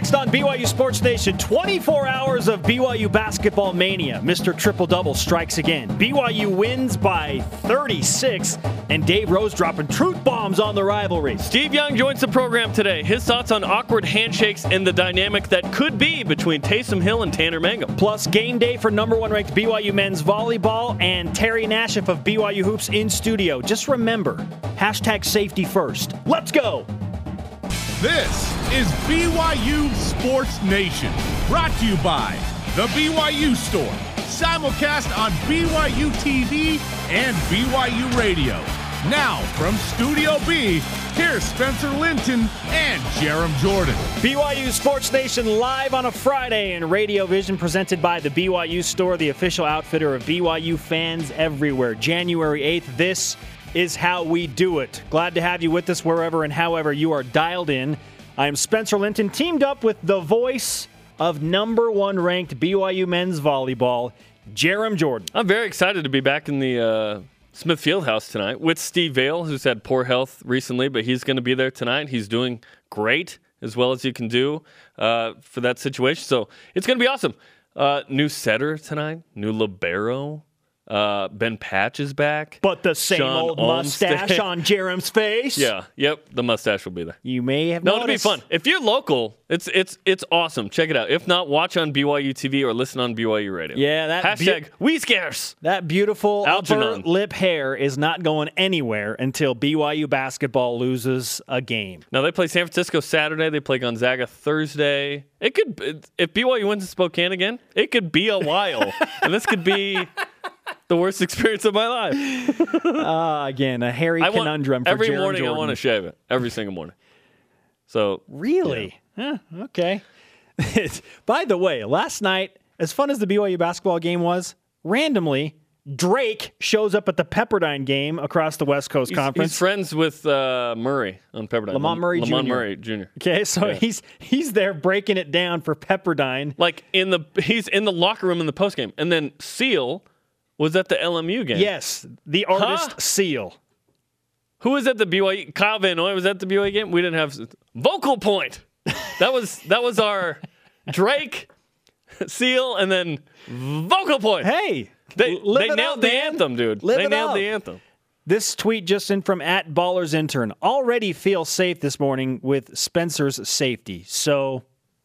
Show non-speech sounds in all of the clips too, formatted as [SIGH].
Next on BYU Sports Nation, 24 hours of BYU basketball mania. Mr. Triple Double strikes again. BYU wins by 36, and Dave Rose dropping truth bombs on the rivalry. Steve Young joins the program today. His thoughts on awkward handshakes and the dynamic that could be between Taysom Hill and Tanner Mangum. Plus, game day for number one ranked BYU men's volleyball and Terry Nashif of BYU Hoops in studio. Just remember, hashtag safety first. Let's go. This is BYU Sports Nation, brought to you by The BYU Store, simulcast on BYU TV and BYU Radio. Now, from Studio B, here's Spencer Linton and Jarom Jordan. BYU Sports Nation live on a Friday in Radio Vision presented by the BYU Store, the official outfitter of BYU fans everywhere. January 8th, this is how we do it. Glad to have you with us wherever and however you are dialed in. I am Spencer Linton, teamed up with the voice of number one ranked BYU men's volleyball, Jarom Jordan. I'm very excited to be back in the uh, Smith Fieldhouse tonight with Steve Vale, who's had poor health recently, but he's going to be there tonight. He's doing great, as well as you can do uh, for that situation. So it's going to be awesome. Uh, new setter tonight, new libero. Uh, ben Patch is back. But the same Sean old mustache Olmstead. on Jarom's face. [LAUGHS] Yeah, yep. The mustache will be there. You may have No, it'll be fun. If you're local, it's it's it's awesome. Check it out. If not, watch on BYU TV or listen on BYU Radio. Yeah, that hashtag beau- we scares. That beautiful upper lip hair is not going anywhere until BYU basketball loses a game. Now they play San Francisco Saturday. They play Gonzaga Thursday. It could if BYU wins in Spokane again, it could be a while, [LAUGHS] and this could be the worst [LAUGHS] experience of my life. Uh, [LAUGHS] again, a hairy I want- conundrum for every morning. I want to shave it every single morning. So Really? Huh, okay. [LAUGHS] By the way, last night, as fun as the BYU basketball game was, randomly, Drake shows up at the Pepperdine game across the West Coast he's, Conference. he's friends with uh, Murray on Pepperdine. Lamond Murray Lamond Jr.. Murray Jr. okay, so he's he's there breaking it down for Pepperdine. Like in the he's in the locker room in the post game, and then Seal was at the LMU game. Yes, the artist Huh? Seal. Who was at the BYU? Kyle Van Noy was at the BYU game. We didn't have Vocal Point. That was that was our Drake, Seal, and then Vocal Point. Hey, they they nailed up, the man. anthem, dude. Live they nailed up. the anthem. This tweet just in from at Ballers Intern. Already feel safe this morning with Spencer's safety. So,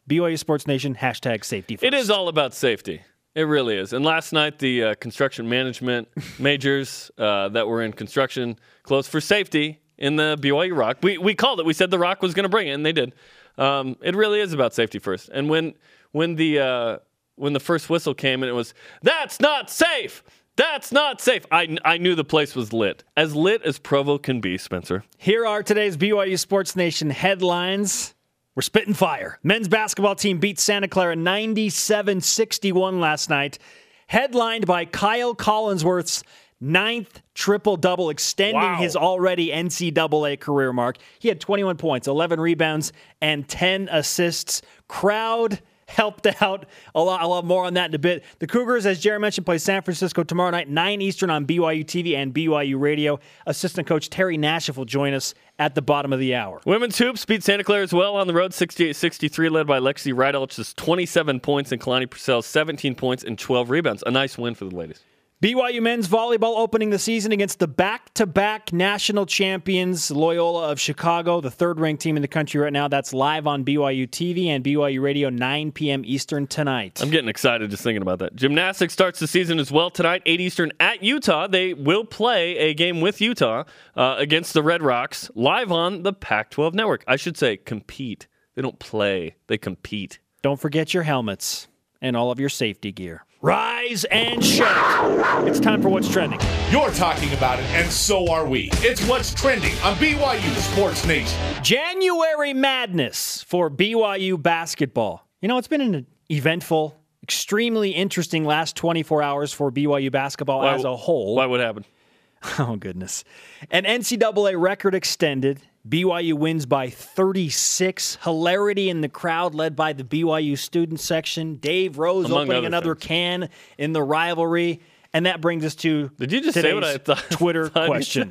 BYU Sports Nation hashtag safety. First. It is all about safety. It really is. And last night, the uh, construction management [LAUGHS] majors uh, that were in construction closed for safety in the BYU Rock. We, we called it. We said the Rock was going to bring it, and they did. Um, it really is about safety first. And when when the uh, when the first whistle came and it was that's not safe. That's not safe. I, I knew the place was lit. As lit as Provo can be, Spencer. Here are today's BYU Sports Nation headlines. We're spitting fire. Men's basketball team beat Santa Clara 97 61 last night, headlined by Kyle Collinsworth's ninth triple double, extending Wow. his already NCAA career mark. He had 21 points, 11 rebounds, and 10 assists. Crowd helped out a lot, a lot more on that in a bit. The Cougars, as Jared mentioned, play San Francisco tomorrow night, 9 Eastern on BYU TV and BYU Radio. Assistant coach Terry Nashif will join us at the bottom of the hour. Women's hoops beat Santa Clara as well on the road, 68-63, led by Lexi Rydalch's 27 points and Kalani Purcell's 17 points and 12 rebounds. A nice win for the ladies. BYU men's volleyball opening the season against the back-to-back national champions Loyola of Chicago, the third-ranked team in the country right now. That's live on BYU TV and BYU Radio, 9 p.m. Eastern tonight. I'm getting excited just thinking about that. Gymnastics starts the season as well tonight, 8 Eastern at Utah. They will play a game with Utah uh, against the Red Rocks live on the Pac 12 network. I should say compete. They don't play, they compete. Don't forget your helmets and all of your safety gear. Rise and shout! It's time for what's trending. You're talking about it, and so are we. It's what's trending on BYU Sports Nation. January madness for BYU basketball. You know, it's been an eventful, extremely interesting last 24 hours for BYU basketball as a whole. Why would happen? [LAUGHS] Oh, goodness. An NCAA record extended. BYU wins by 36. Hilarity in the crowd, led by the BYU student section. Dave Rose Among opening another things. can in the rivalry. And that brings us to Did you just say what I thought? [LAUGHS] Twitter thought question.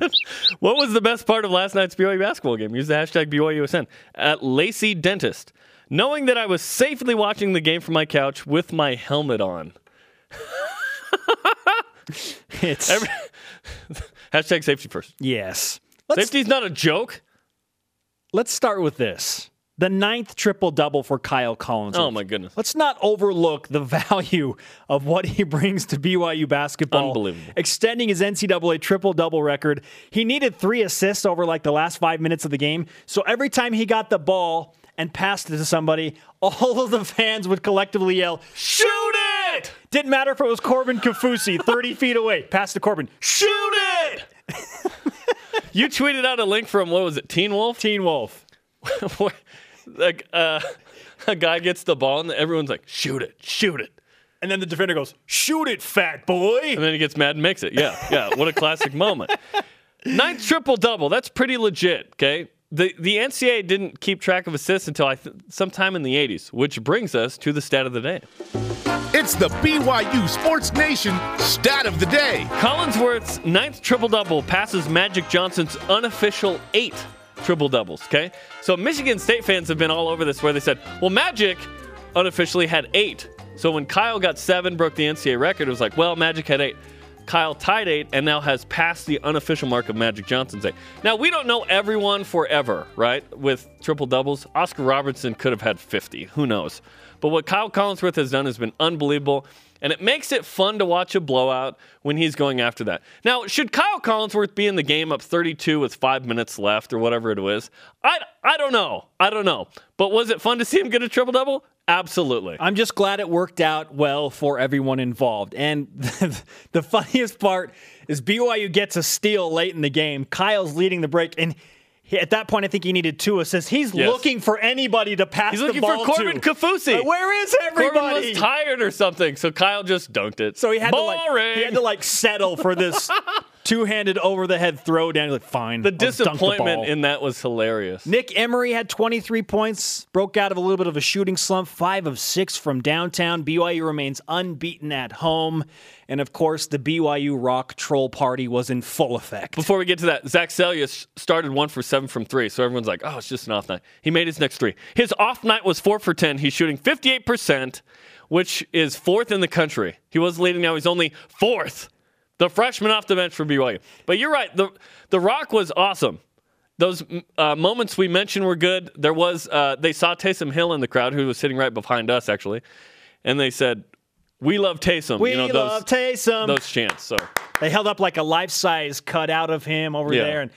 What was the best part of last night's BYU basketball game? Use the hashtag BYUSN. At Lacey Dentist. knowing that I was safely watching the game from my couch with my helmet on. [LAUGHS] It's Every- [LAUGHS] Hashtag safety first. yes. Let's Safety's not a joke. Let's start with this. The ninth triple double for Kyle Collins. Oh my goodness. Let's not overlook the value of what he brings to BYU basketball. Unbelievable. Extending his NCAA triple double record. He needed three assists over like the last five minutes of the game. So every time he got the ball and passed it to somebody, [LAUGHS] all of the fans would collectively yell, Shoot it! Didn't matter if it was Corbin Kaufusi, 30 [LAUGHS] feet away. Pass to Corbin. Shoot it! [LAUGHS] [LAUGHS] you tweeted out a link from what was it, Teen Wolf? Teen Wolf. [LAUGHS] Where, like uh, [LAUGHS] a guy gets the ball and everyone's like, "Shoot it, shoot it," And then the defender goes, Shoot it, fat boy. and then he gets mad and makes it. Yeah, yeah. What a classic moment. Ninth triple double. That's pretty legit. Okay. The the NCAA didn't keep track of assists until I th- sometime in the 80s, which brings us to the stat of the day. It's the BYU Sports Nation stat of the day. Collinsworth's ninth triple double passes Magic Johnson's unofficial eight triple doubles. Okay, so Michigan State fans have been all over this, where they said, "Well, Magic unofficially had eight. So when Kyle got seven, broke the NCAA record, it was like, well, Magic had eight. Kyle eight and now has passed the unofficial mark of Magic Johnson's eight. Now we don't know everyone forever, right? With triple doubles, Oscar Robertson could have had 50. Who knows? But what Kyle Collinsworth has done has been unbelievable. And it makes it fun to watch a blowout when he's going after that. Now, should Kyle Collinsworth be in the game up 32 with five minutes left or whatever it was? I, I don't know. I don't know. But was it fun to see him get a triple double? Absolutely. I'm just glad it worked out well for everyone involved. And [LAUGHS] the funniest part is BYU gets a steal late in the game. Kyle's leading the break, and he- at that point, I think he needed two assists. He's Yes. looking for anybody to pass He's looking for Corbin to. Kaufusi. Where is everybody? Corbin was tired or something, so Kyle just dunked it. so he had Boring. to like he had to like settle for this [LAUGHS] two-handed over-the-head throw down. He's like, fine. the I'll disappointment ball. in that was hilarious. Nick Emery had 23 points, broke out of a little bit of a shooting slump, five of six from downtown. BYU remains unbeaten at home. And of course, the BYU Rock Troll Party was in full effect. Before we get to that, Zach Seljaas started one for seven from three, so everyone's like, "Oh, it's just an off night." He made his next three. His off night was four for ten. He's shooting fifty-eight percent, which is fourth in the country. He was leading now; he's only fourth. The freshman off the bench for BYU. But you're right. the The Rock was awesome. Those uh, moments we mentioned were good. There was uh, they saw Taysom Hill in the crowd, who was sitting right behind us actually, and they said, "We love Taysom." We you know, those, love Taysom. those chants. So they held up like a life-size cutout of him over Yeah. there, and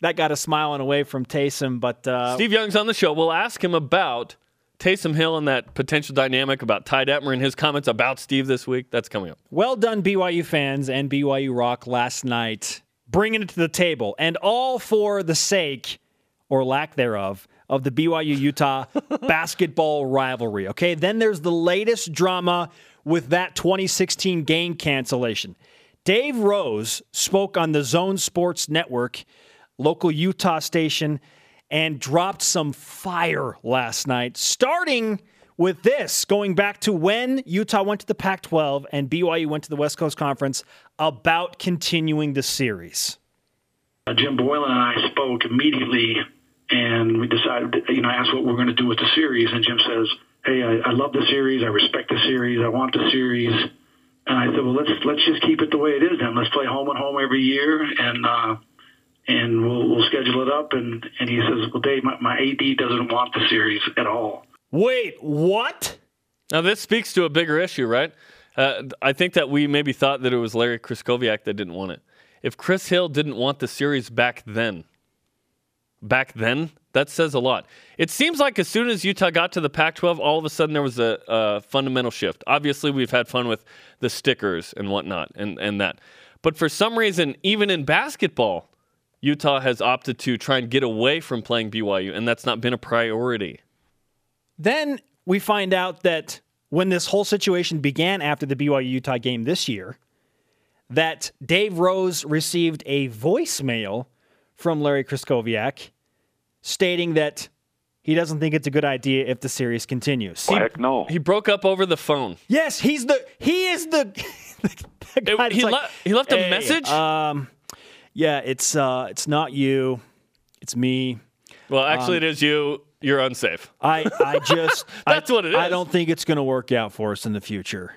that got a smile smiling away from Taysom. But uh, Steve Young's on the show. We'll ask him about Taysom Hill and that potential dynamic about Ty Detmer and his comments about Steve this week. That's coming up. Well done, BYU fans and BYU Rock last night, bringing it to the table, and all for the sake, or lack thereof, of the BYU Utah [LAUGHS] basketball rivalry. Okay, then there's the latest drama with that 2016 game cancellation. Dave Rose spoke on the Zone Sports Network, local Utah station, and dropped some fire last night, starting with this, going back to when Utah went to the Pac 12 and BYU went to the West Coast Conference about continuing the series. Uh, Jim Boylen and I spoke immediately, and we decided, you know, I asked what we're going to do with the series, and Jim says, "Hey, I, I love the series. I respect the series. I want the series." And I said, "Well, let's let's just keep it the way it is then. Let's play home and home every year, and uh, and we'll we'll schedule it up." And and he says, "Well, Dave, my, my AD doesn't want the series at all." Wait, what? Now, this speaks to a bigger issue, right? Uh, I think that we maybe thought that it was Larry Krystkowiak that didn't want it. If Chris Hill didn't want the series back then, back then, that says a lot. It seems like as soon as Utah got to the Pac 12, all of a sudden there was a, a fundamental shift. Obviously, we've had fun with the stickers and whatnot and, and that. But for some reason, even in basketball, Utah has opted to try and get away from playing BYU, and that's not been a priority. Then we find out that when this whole situation began after the BYU Utah game this year, that Dave Rose received a voicemail from Larry Krystkowiak stating that he doesn't think it's a good idea if the series continues. Heck no. He broke up over the phone. Yes, he's the he is the, [LAUGHS] the guy It- he, like, le- he left a "Hey, message? Um, yeah, it's uh, it's not you, it's me. well, actually, um, it is you. you're unsafe. I, I [LAUGHS] just That's I, what it is. I don't think it's going to work out for us in the future.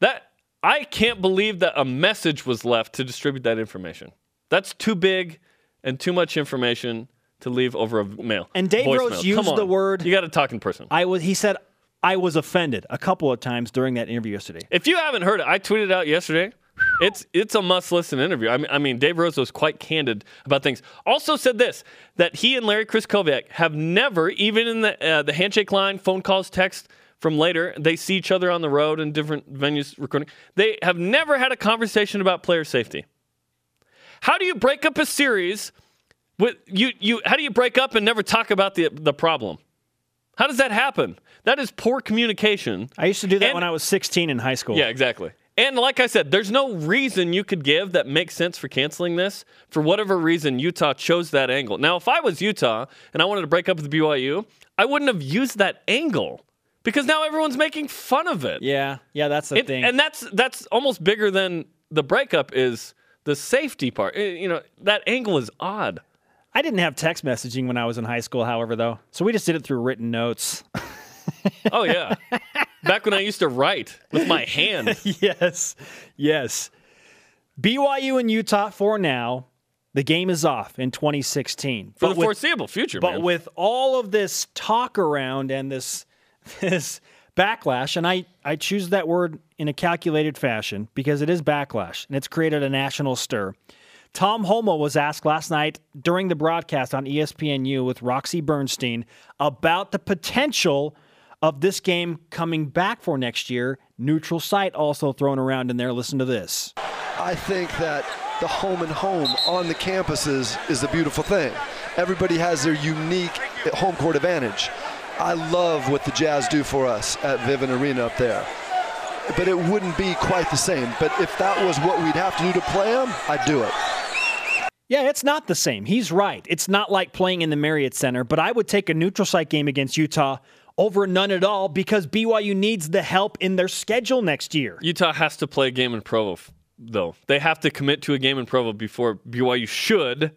That I can't believe that a message was left to distribute that information. That's too big and too much information to leave over a mail. And Dave voicemail. Rose used the word- You got to talk in person. I was. He said I was offended a couple of times during that interview yesterday. If you haven't heard it, I tweeted out yesterday. It's it's a must listen interview. I mean, I mean, Dave Rose was quite candid about things. Also said this that he and Larry Krystkowiak have never, even in the uh, the handshake line, phone calls, text from later, they see each other on the road in different venues recording. They have never had a conversation about player safety. How do you break up a series with you? You how do you break up and never talk about the the problem? How does that happen? That is poor communication. I used to do that And- when I was 16 in high school. Yeah, exactly. And like I said, there's no reason you could give that makes sense for canceling this. For whatever reason, Utah chose that angle. Now, if I was Utah and I wanted to break up with BYU, I wouldn't have used that angle because now everyone's making fun of it. Yeah, yeah, that's the It- thing. and that's that's almost bigger than the breakup is the safety part. Eh, You know, that angle is odd. I didn't have text messaging when I was in high school, however, though. So we just did it through written notes. Oh yeah. [LAUGHS] Back when I used to write with my [LAUGHS] hand. yes, yes. BYU and Utah for now. The game is off in 2016. For But the with- foreseeable future, But man. with all of this talk around and this [LAUGHS] this backlash, and I, I choose that word in a calculated fashion because it is backlash and it's created a national stir. Tom Holmoe was asked last night during the broadcast on ESPNU with Roxy Bernstein about the potential of this game coming back for next year. Neutral site also thrown around in there. Listen to this. I think that the home and home on the campuses is a beautiful thing. Everybody has their unique home court advantage. I love what the Jazz do for us at Vivint Arena up there. But it wouldn't be quite the same. But if that was what we'd have to do to play them, I'd do it. Yeah, it's not the same. He's right. It's not like playing in the Marriott Center, but I would take a neutral site game against Utah over none at all because BYU needs the help in their schedule next year. Utah has to play a game in Provo, though. They have to commit to a game in Provo before BYU should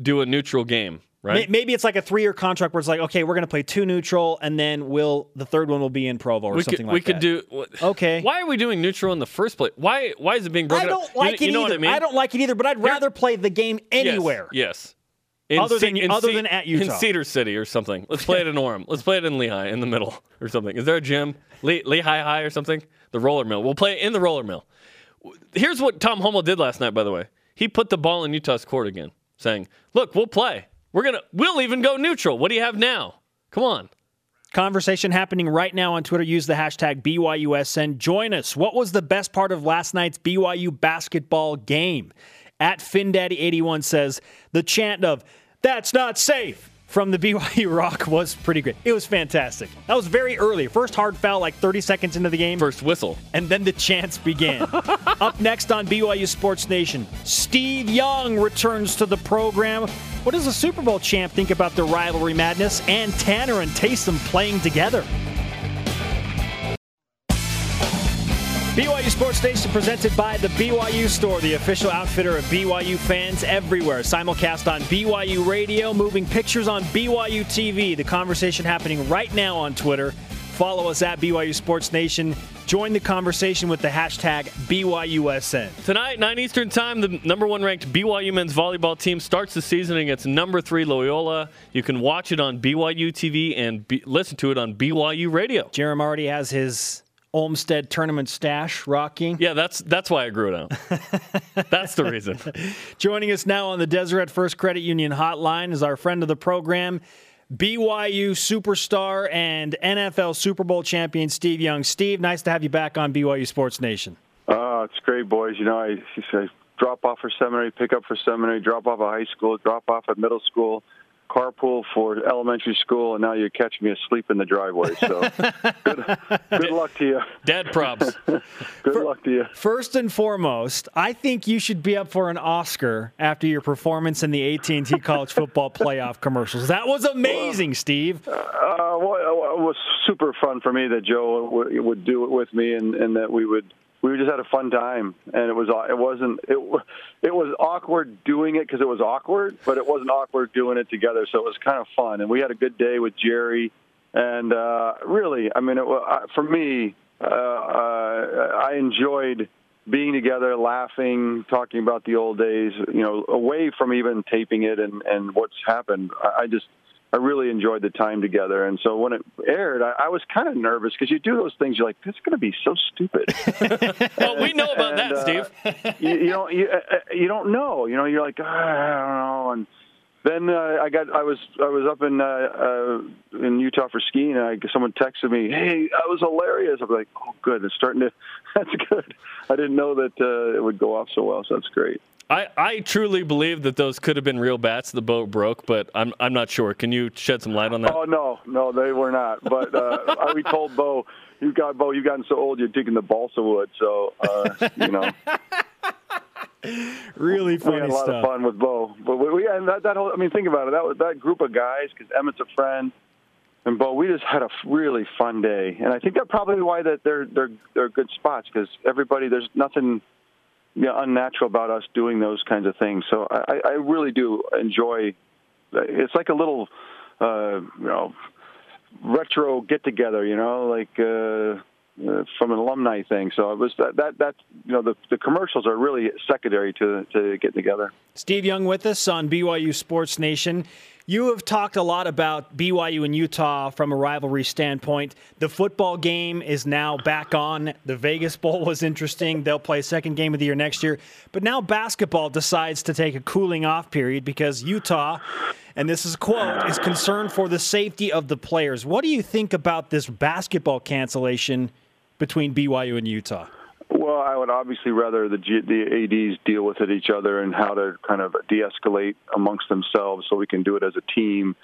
do a neutral game, right? Maybe it's like a three-year contract where it's like, okay, we're going to play two neutral, and then we'll the third one will be in Provo or we something could, like we that. We could do. Okay. Why are we doing neutral in the first place? Why Why is it being I broken don't up? like you, it you know either. What I, mean? don't like it either, but I'd rather play the game Yes, anywhere. Yes. In Other than- in other Ce- than at in Cedar City or something. Let's play it in Orem. Let's play it in Lehi in the middle or something. Is there a gym? Le- Lehi High or something? The roller mill. We'll play it in the roller mill. Here's what Tom Holmoe did last night, by the way. He put the ball in Utah's court again, saying, "Look, we'll play. We're gonna. We'll even go neutral. What do you have now? Come on." Conversation happening right now on Twitter. Use the hashtag BYUSN. Join us. What was the best part of last night's BYU basketball game? At FinDaddy81 says the chant of "That's not safe" from the [LAUGHS] BYU Rock was pretty great. It was fantastic. That was very early. First hard foul like 30 seconds into the game, First whistle. and then the chants began. [LAUGHS] Up next on BYU Sports Nation, Steve Young returns to the program. What does the Super Bowl champ think about the rivalry madness and Tanner and Taysom playing together? BYU Sports Nation presented by the BYU Store, the official outfitter of BYU fans everywhere. Simulcast on BYU Radio, moving pictures on BYU TV. The conversation happening right now on Twitter. Follow us at BYU Sports Nation. Join the conversation with the hashtag BYUSN. Tonight, 9 Eastern Time, the number one ranked BYU men's volleyball team starts the season against number three Loyola. You can watch it on BYU TV and be, listen to it on BYU Radio. Jarom already has his Olmstead tournament stash rocking. Yeah, that's that's why I grew it out. [LAUGHS] that's the reason. Joining us now on the Deseret First Credit Union hotline is our friend of the program, BYU superstar and NFL Super Bowl champion Steve Young. Steve, nice to have you back on BYU Sports Nation. Oh, it's great, boys. You know, I, I drop off for seminary, pick up for seminary, drop off at high school, drop off at middle school, carpool for elementary school, and now you catch me asleep in the driveway. So [LAUGHS] good, good luck to you. Dad props. [LAUGHS] Good luck to you. First and foremost, I think you should be up for an Oscar after your performance in the AT&T [LAUGHS] College Football Playoff commercials. That was amazing, Steve. Uh, well, it was super fun for me that Joe w- would do it with me, and, and that we would we just had a fun time, and it was it wasn't it it was awkward doing it because it was awkward, but it wasn't awkward doing it together. So it was kind of fun, and we had a good day with Jerry, and uh, really, I mean, it, for me, uh, uh, I enjoyed being together, laughing, talking about the old days. You know, away from even taping it and and what's happened. I, I just I really enjoyed the time together. And so when it aired, I, I was kind of nervous because you do those things. You're like, this is going to be so stupid. [LAUGHS] well, we know about and, that, uh, Steve. you, you don't you, uh, uh, you don't know. You know, you're like, oh, I don't know. And then uh, I got I was I was up in uh, uh, in Utah for skiing, and I, someone texted me, "Hey, that was hilarious." I'm like, "Oh, good, it's starting to. [LAUGHS] That's good." I didn't know that uh, it would go off so well, so that's great. I, I truly believe that those could have been real bats. The boat broke, but I'm I'm not sure. Can you shed some light on that? Oh no, no, they were not. But uh, we told Bo, you got Bo, you've gotten so old, you're digging the balsa wood. So uh, you know. [LAUGHS] really funny stuff. we had a lot stuff. of fun with Bo, but we, we and that, that whole. I mean, think about it. That was that group of guys because Emmett's a friend, and Bo. We just had a really fun day, and I think that's probably why that they're they're they're good spots because everybody. There's nothing you know, unnatural about us doing those kinds of things. So I, I really do enjoy. It's like a little, uh, you know, retro get together. You know, like. Uh, uh, from an alumni thing. So it was that that that you know the the commercials are really secondary to to getting together. Steve Young with us on BYU Sports Nation. You have talked a lot about BYU and Utah from a rivalry standpoint. The football game is now back on. The Vegas Bowl was interesting. They'll play second game of the year next year. But now basketball decides to take a cooling off period because Utah, and this is a quote, is concerned for the safety of the players. What do you think about this basketball cancellation between BYU and Utah? Well, I would obviously rather the G, the ads deal with it each other and how to kind of de-escalate amongst themselves, so we can do it as a team.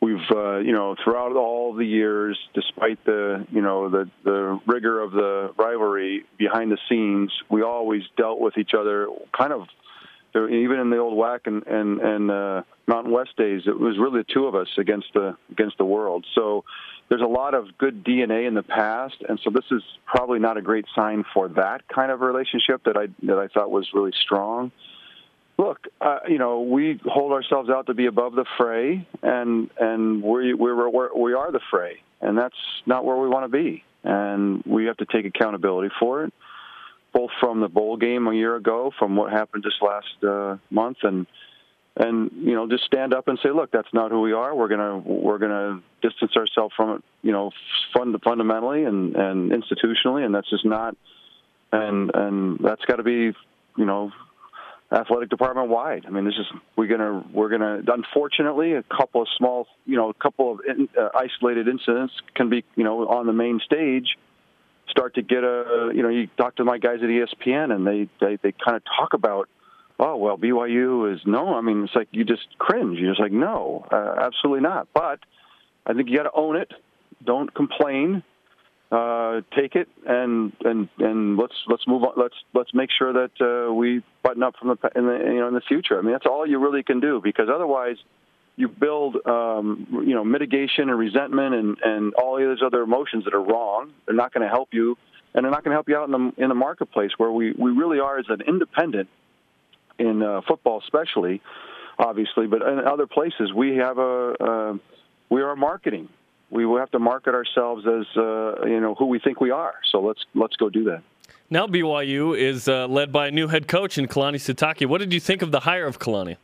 We've, uh, you know, throughout all the years, despite the, you know, the the rigor of the rivalry behind the scenes, we always dealt with each other kind of even in the old WAC and and, and uh, Mountain West days, it was really the two of us against the against the world. So there's a lot of good DNA in the past, and so this is probably not a great sign for that kind of relationship that I that I thought was really strong. Look, uh, you know, we hold ourselves out to be above the fray, and and we we're, we are the fray, and that's not where we want to be, and we have to take accountability for it, both from the bowl game a year ago, from what happened just last uh, month, and and you know just stand up and say, look, that's not who we are. We're gonna we're gonna distance ourselves from it, you know, fund, fundamentally and and institutionally, and that's just not. And and that's got to be, you know, athletic department wide. I mean, this is we're gonna we're gonna unfortunately a couple of small, you know, a couple of in, uh, isolated incidents can be, you know, on the main stage start to get a you know you talk to my guys at ESPN and they they, they kind of talk about oh well BYU is no I mean it's like you just cringe. You're just like no uh, absolutely not. But I think you got to own it. Don't complain. Uh, take it and and and let's let's move on. Let's let's make sure that uh, we button up from the in the you know in the future. I mean that's all you really can do because otherwise you build um, you know mitigation and resentment and and all these other emotions that are wrong they're not going to help you and they're not going to help you out in the in the marketplace where we we really are as an independent in uh, football, especially, obviously, but in other places, we have a uh, we are marketing. We will have to market ourselves as uh, you know who we think we are. So let's let's go do that. Now BYU is uh, led by a new head coach in Kalani Sitake. What did you think of the hire of Kalani?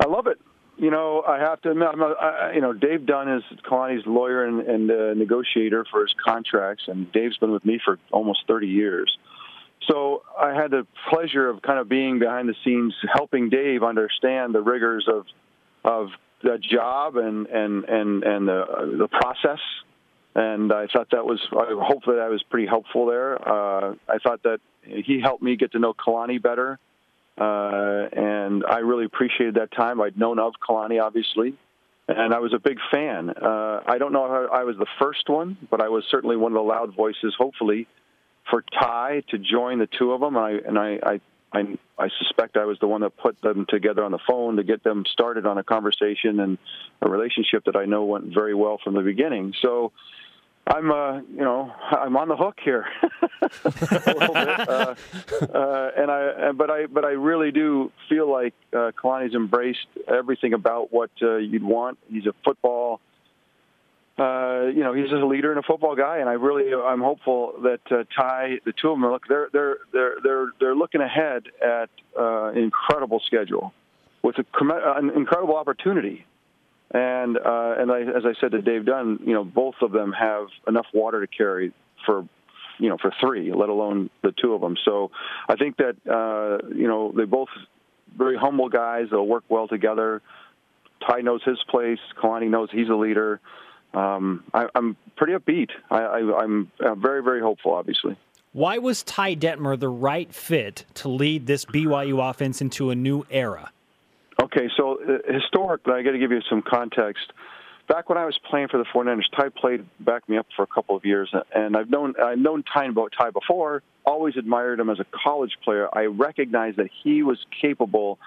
I love it. You know, I have to admit, I'm a, I, you know, Dave Dunn is Kalani's lawyer and, and uh, negotiator for his contracts, and Dave's been with me for almost 30 years. So I had the pleasure of kind of being behind the scenes, helping Dave understand the rigors of of the job and and and and the the process. And I thought that was I hopefully that I was pretty helpful there. Uh, I thought that he helped me get to know Kalani better, uh, and I really appreciated that time. I'd known of Kalani obviously, and I was a big fan. Uh, I don't know if I was the first one, but I was certainly one of the loud voices. Hopefully for Ty to join the two of them, and I and I, I I, I suspect I was the one that put them together on the phone to get them started on a conversation and a relationship that I know went very well from the beginning. So I'm, uh, you know, I'm on the hook here [LAUGHS] a little bit, uh, uh, and I, but I, but I really do feel like uh, Kalani's embraced everything about what uh, you'd want. He's a football, uh, you know, he's just a leader and a football guy, and I really, I'm hopeful that uh, Ty, the two of them, look, they're they're they're they're they're looking ahead at uh, an incredible schedule with a, an incredible opportunity and uh, and I, as I said to Dave Dunn, you know, both of them have enough water to carry for you know for three, let alone the two of them. So I think that uh, you know they both very humble guys. They'll work well together. Ty knows his place. Kalani knows he's a leader. Um, I, am pretty upbeat. I, I, I'm very very hopeful. Obviously. Why was Ty Detmer the right fit to lead this BYU offense into a new era? Okay, so uh, historically, I got to give you some context. Back when I was playing for the 49ers, Ty played back me up for a couple of years, and I've known I've known Ty about Ty before. Always admired him as a college player. I recognized that he was capable.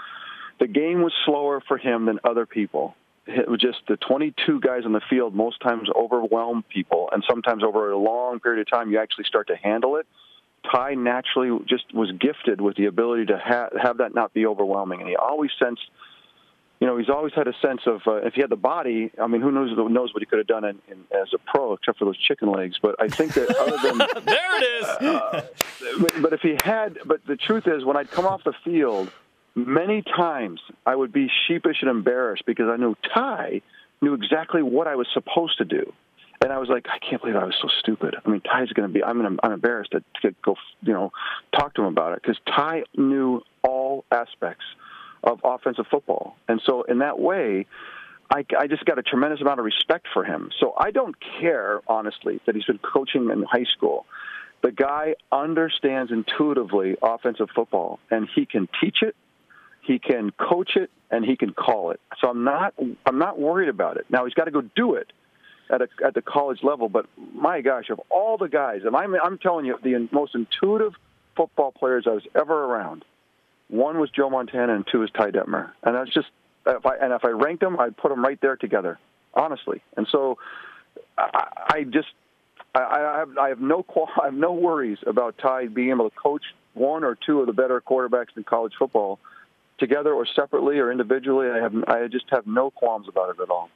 The game was slower for him than other people. It was just the 22 guys on the field most times overwhelm people, and sometimes over a long period of time, you actually start to handle it. Ty naturally just was gifted with the ability to ha- have that not be overwhelming, and he always sensed, you know, he's always had a sense of uh, if he had the body. I mean, who knows knows what he could have done in, in, as a pro, except for those chicken legs. But I think that other than [LAUGHS] there it is. [LAUGHS] Uh, but if he had, but the truth is, when I'd come off the field, many times I would be sheepish and embarrassed because I knew Ty knew exactly what I was supposed to do and I was like, I can't believe I was so stupid. I mean, Ty's going to be. I'm, gonna, I'm embarrassed to, to go, you know, talk to him about it because Ty knew all aspects of offensive football, and so in that way, I, I just got a tremendous amount of respect for him. So I don't care, honestly, that he's been coaching in high school. The guy understands intuitively offensive football, and he can teach it, he can coach it, and he can call it. So I'm not, I'm not worried about it. Now he's got to go do it at a, at the college level. But my gosh, of all the guys, and I'm I'm telling you, the most intuitive football players I was ever around, one was Joe Montana and two was Ty Detmer, and that's just if I and if I ranked them, I'd put them right there together, honestly. And so I, I just I, I have I have no [LAUGHS] I have no worries about Ty being able to coach one or two of the better quarterbacks in college football together or separately or individually. I have I just have no qualms about it at all.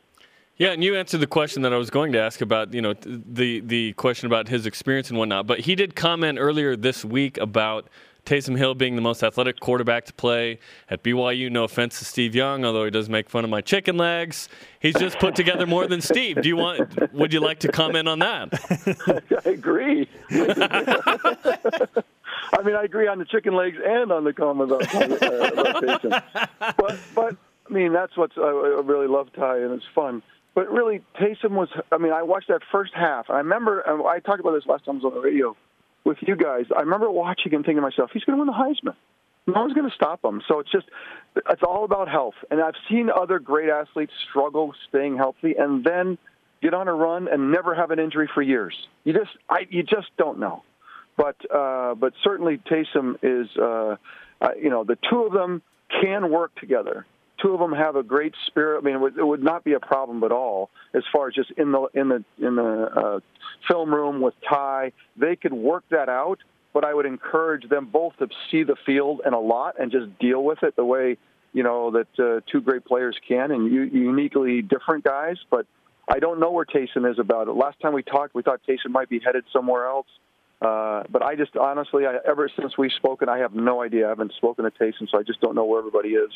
Yeah, and you answered the question that I was going to ask about, you know, the the question about his experience and whatnot. But he did comment earlier this week about Taysom Hill being the most athletic quarterback to play at BYU. No offense to Steve Young, although he does make fun of my chicken legs. He's just put together more than Steve. Do you want? Would you like to comment on that? [LAUGHS] I agree. [LAUGHS] I mean, I agree on the chicken legs and on the comment about, uh, about Taysom. But, but I mean, that's what's I really love Ty, and it's fun. But really, Taysom was. I mean, I watched that first half. I remember. I talked about this last time I was on the radio with you guys. I remember watching and thinking to myself, he's going to win the Heisman. No one's going to stop him. So it's just, it's all about health. And I've seen other great athletes struggle staying healthy and then get on a run and never have an injury for years. You just, I, you just don't know. But, uh, but certainly Taysom is, uh, uh, you know, the two of them can work together two of them have a great spirit. I mean, it would, it would not be a problem at all as far as just in the in the in the uh, film room with Ty. They could work that out, but I would encourage them both to see the field and a lot and just deal with it the way you know that uh, two great players can and u- uniquely different guys. But I don't know where Taysom is about it. Last time we talked, we thought Taysom might be headed somewhere else. Uh, but I just honestly, I, ever since we've spoken, I have no idea. I haven't spoken to Taysom, so I just don't know where everybody is.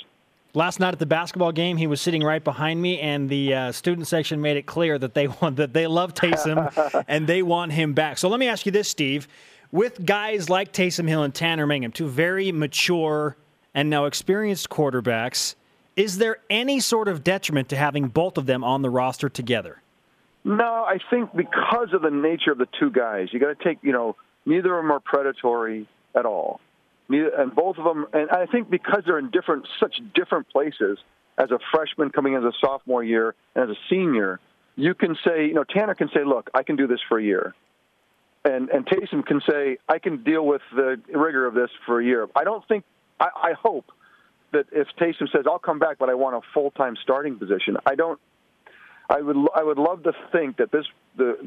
Last night at the basketball game, he was sitting right behind me, and the uh, student section made it clear that they [LAUGHS] want that they love Taysom [LAUGHS] and they want him back. So let me ask you this, Steve: with guys like Taysom Hill and Tanner Mangum, two very mature and now experienced quarterbacks, is there any sort of detriment to having both of them on the roster together? No, I think because of the nature of the two guys, you got to take you know neither of them are predatory at all and both of them, and I think because they're in different, such different places, as a freshman coming as a sophomore year and as a senior, you can say, you know, Tanner can say, look, I can do this for a year. And, and Taysom can say, I can deal with the rigor of this for a year. I don't think, I, I hope that if Taysom says, I'll come back, but I want a full time starting position, I don't, I would, I would love to think that this the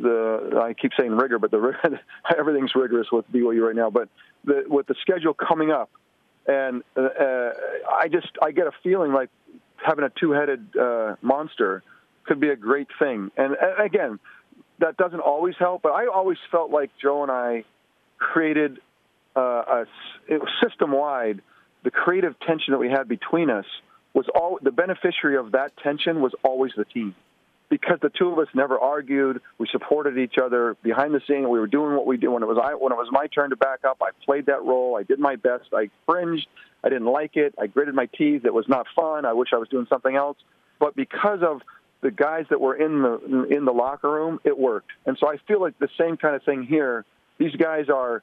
the I keep saying rigor, but the [LAUGHS] everything's rigorous with BYU right now. But the, with the schedule coming up, and uh, uh, I just I get a feeling like having a two-headed uh, monster could be a great thing. And uh, again, that doesn't always help, but I always felt like Joe and I created uh, a system-wide the creative tension that we had between us was all the beneficiary of that tension was always the team because the two of us never argued. We supported each other behind the scene. We were doing what we did when it was I, when it was my turn to back up. I played that role. I did my best. I cringed. I didn't like it. I gritted my teeth. It was not fun. I wish I was doing something else. But because of the guys that were in the in the locker room, it worked. And so I feel like the same kind of thing here. These guys are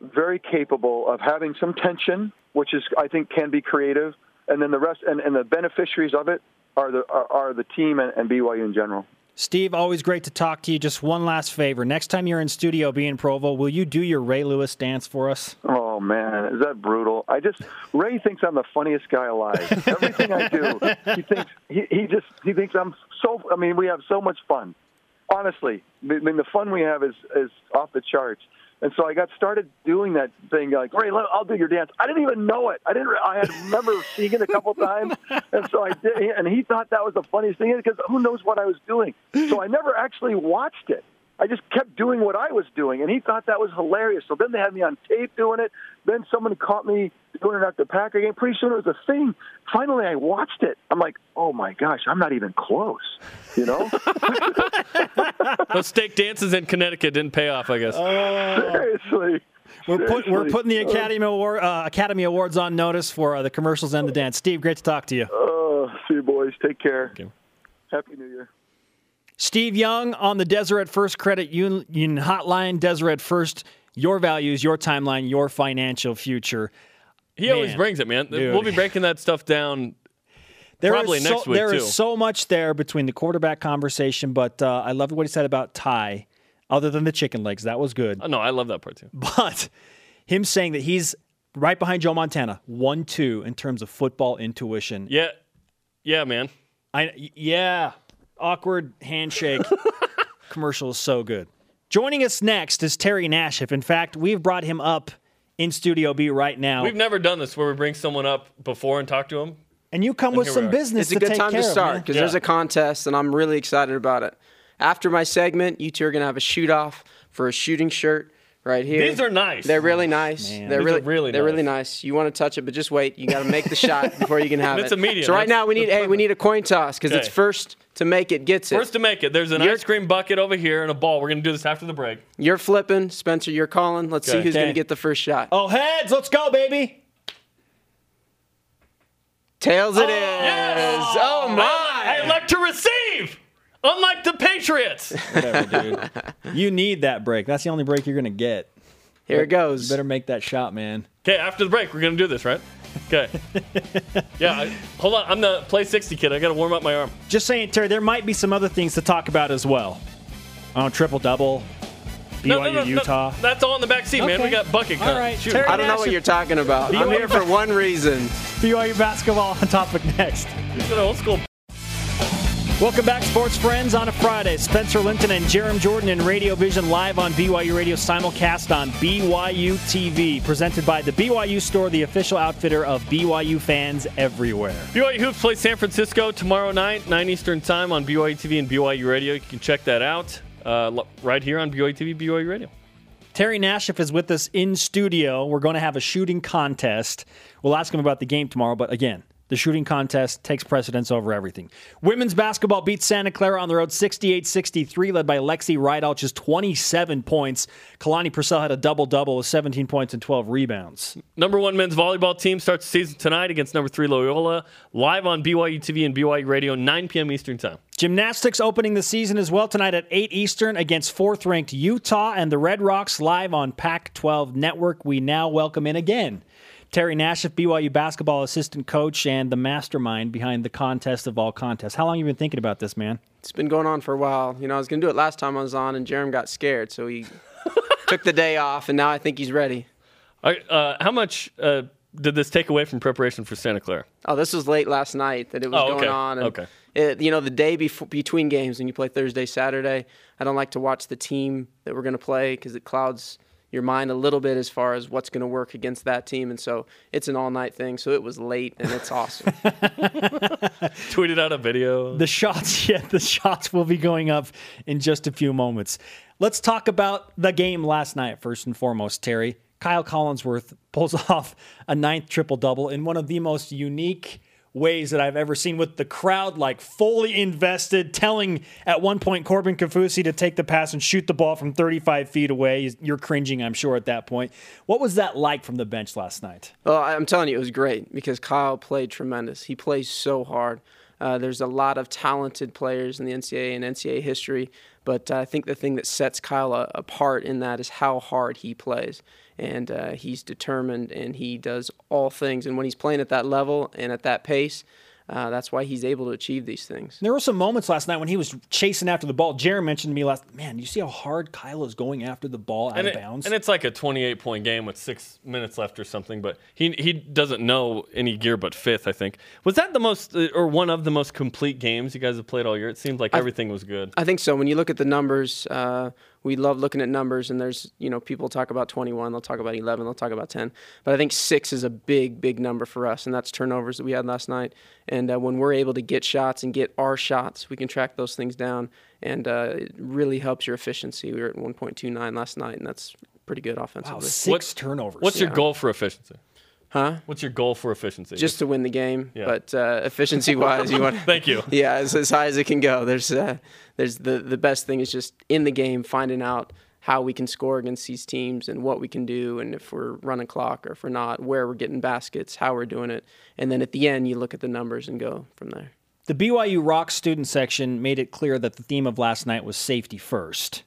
very capable of having some tension, which is I think can be creative, and then the rest and, and the beneficiaries of it are the are, are the team and, and BYU in general. Steve, always great to talk to you. Just one last favor. Next time you're in studio being Provo, will you do your Ray Lewis dance for us? Oh man, is that brutal? I just Ray thinks I'm the funniest guy alive. Everything I do, he thinks he, he just he thinks I'm so I mean, we have so much fun. Honestly, I mean the fun we have is is off the charts. And so I got started doing that thing, like, Ray, I'll do your dance. I didn't even know it. I didn't. I had remember [LAUGHS] seeing it a couple times, and so I did. And he thought that was the funniest thing because who knows what I was doing. So I never actually watched it. I just kept doing what I was doing, and he thought that was hilarious. So then they had me on tape doing it. Then someone caught me doing it at the Packer game. Pretty soon it was a thing. Finally, I watched it. I'm like, oh my gosh, I'm not even close. You know? [LAUGHS] [LAUGHS] Those steak dances in Connecticut didn't pay off, I guess. Seriously. We're, put, we're putting the Academy Award, uh, Academy Awards on notice for uh, the commercials and the dance. Steve, great to talk to you. Oh, see you, boys. Take care. Okay. Happy New Year. Steve Young on the Deseret First Credit Union Hotline. Deseret First, your values, your timeline, your financial future. He man, always brings it, man. Dude. We'll be breaking that stuff down there probably so, next week There too. is so much there between the quarterback conversation, but uh, I loved what he said about Ty. Other than the chicken legs, that was good. Oh, no, I love that part too. [LAUGHS] But him saying that he's right behind Joe Montana, one two in terms of football intuition. Yeah, yeah, man. I yeah awkward handshake [LAUGHS] commercial is so good. Joining us next is Terry Nashif. In fact, we've brought him up in Studio B right now. We've never done this where we bring someone up before and talk to them. And you come and with some business. It's a good time to start because yeah. there's a contest, and I'm really excited about it. After my segment, you two are going to have a shoot off for a shooting shirt right here. These are nice. They're really oh, nice. Man. They're really, really they're nice. really nice. You want to touch it, but just wait. You got to make the shot [LAUGHS] before you can have it's it. It's immediate. So right that's, now we need hey we need a coin toss because okay. it's first to make it gets it. First to make it. There's an you're, ice cream bucket over here and a ball. We're gonna do this after the break. You're flipping, Spencer. You're calling. Let's okay. see who's okay. gonna get the first shot. Oh heads, let's go, baby. Tails it oh, is. Yes. Oh my! I, I like to receive. Unlike the Patriots. Whatever, dude. you need that break. That's the only break you're going to get. Here but it goes. better make that shot, man. Okay, after the break, we're going to do this, right? Okay. [LAUGHS] yeah, I, hold on. I'm the play 60 kid. I got to warm up my arm. Just saying, Terry, there might be some other things to talk about as well. Oh, on triple double. BYU, no, no, no, Utah. that's all in the back seat, okay. man. We got bucket All right. Terry I don't know what you're talking about. BYU I'm here for one reason. BYU basketball on topic next. He's an old school. Welcome back, sports friends, on a Friday. Spencer Linton and Jarom Jordan in Radio Vision live on BYU Radio, simulcast on BYU TV, presented by the BYU Store, the official outfitter of BYU fans everywhere. BYU Hoops play San Francisco tomorrow night, 9 Eastern Time on BYU TV and BYU Radio. You can check that out uh, right here on BYU TV, BYU Radio. Terry Nashif is with us in studio. We're going to have a shooting contest. We'll ask him about the game tomorrow, but again, the shooting contest takes precedence over everything. Women's basketball beats Santa Clara on the road 68 63, led by Lexi Rydalch, just 27 points. Kalani Purcell had a double double with 17 points and 12 rebounds. Number one men's volleyball team starts the season tonight against number three Loyola, live on BYU TV and BYU Radio, 9 p.m. Eastern Time. Gymnastics opening the season as well tonight at 8 Eastern against fourth ranked Utah and the Red Rocks live on Pac 12 Network. We now welcome in again Terry Nashif, BYU basketball assistant coach and the mastermind behind the contest of all contests. How long have you been thinking about this, man? It's been going on for a while. You know, I was going to do it last time I was on, and Jarom got scared, so he [LAUGHS] took the day off, and now I think he's ready. uh, how much uh, did this take away from preparation for Santa Clara? Oh, this was late last night that it was Oh, going on. And Okay. It, you know, the day before, between games when you play Thursday, Saturday, I don't like to watch the team that we're going to play because it clouds your mind a little bit as far as what's going to work against that team. And so it's an all night thing. So it was late and it's awesome. [LAUGHS] [LAUGHS] Tweeted out a video. The shots, [LAUGHS] yeah, the shots will be going up in just a few moments. Let's talk about the game last night, first and foremost, Terry. Kyle Collinsworth pulls off a ninth triple double in one of the most unique ways that I've ever seen, with the crowd like fully invested, telling at one point Corbin Kaufusi to take the pass and shoot the ball from 35 feet away. You're cringing, I'm sure, at that point. What was that like from the bench last night? Well, I'm telling you, it was great because Kyle played tremendous. He plays so hard. Uh, there's a lot of talented players in the NCAA and NCAA history, but uh, I think the thing that sets Kyle apart in that is how hard he plays. And uh, he's determined and he does all things. And when he's playing at that level and at that pace, uh, that's why he's able to achieve these things. There were some moments last night when he was chasing after the ball. Jarom mentioned to me last, man, you see how hard Kyle is going after the ball out and, of it- bounds? and it's like a 28 point game with six minutes left or something, but he he doesn't know any gear but fifth, I think. Was that the most, uh, or one of the most complete games you guys have played all year? It seemed like everything was good. I think so. When you look at the numbers, uh, we love looking at numbers, and there's, you know, people talk about 21, they'll talk about 11, they'll talk about 10. But I think six is a big, big number for us, and that's turnovers that we had last night. And uh, when we're able to get shots and get our shots, we can track those things down, and uh, it really helps your efficiency. We were at 1.29 last night, and that's pretty good wow, six What- turnovers. What's your goal for efficiency? Huh? What's your goal for efficiency? Just to win the game, Yeah. but uh, efficiency-wise, you want. [LAUGHS] Thank you. [LAUGHS] yeah, as, as high as it can go. There's uh, there's the the best thing is just in the game finding out how we can score against these teams and what we can do and if we're running clock or if we're not, where we're getting baskets, how we're doing it, and then at the end you look at the numbers and go from there. The BYU Rock student section made it clear that the theme of last night was safety first.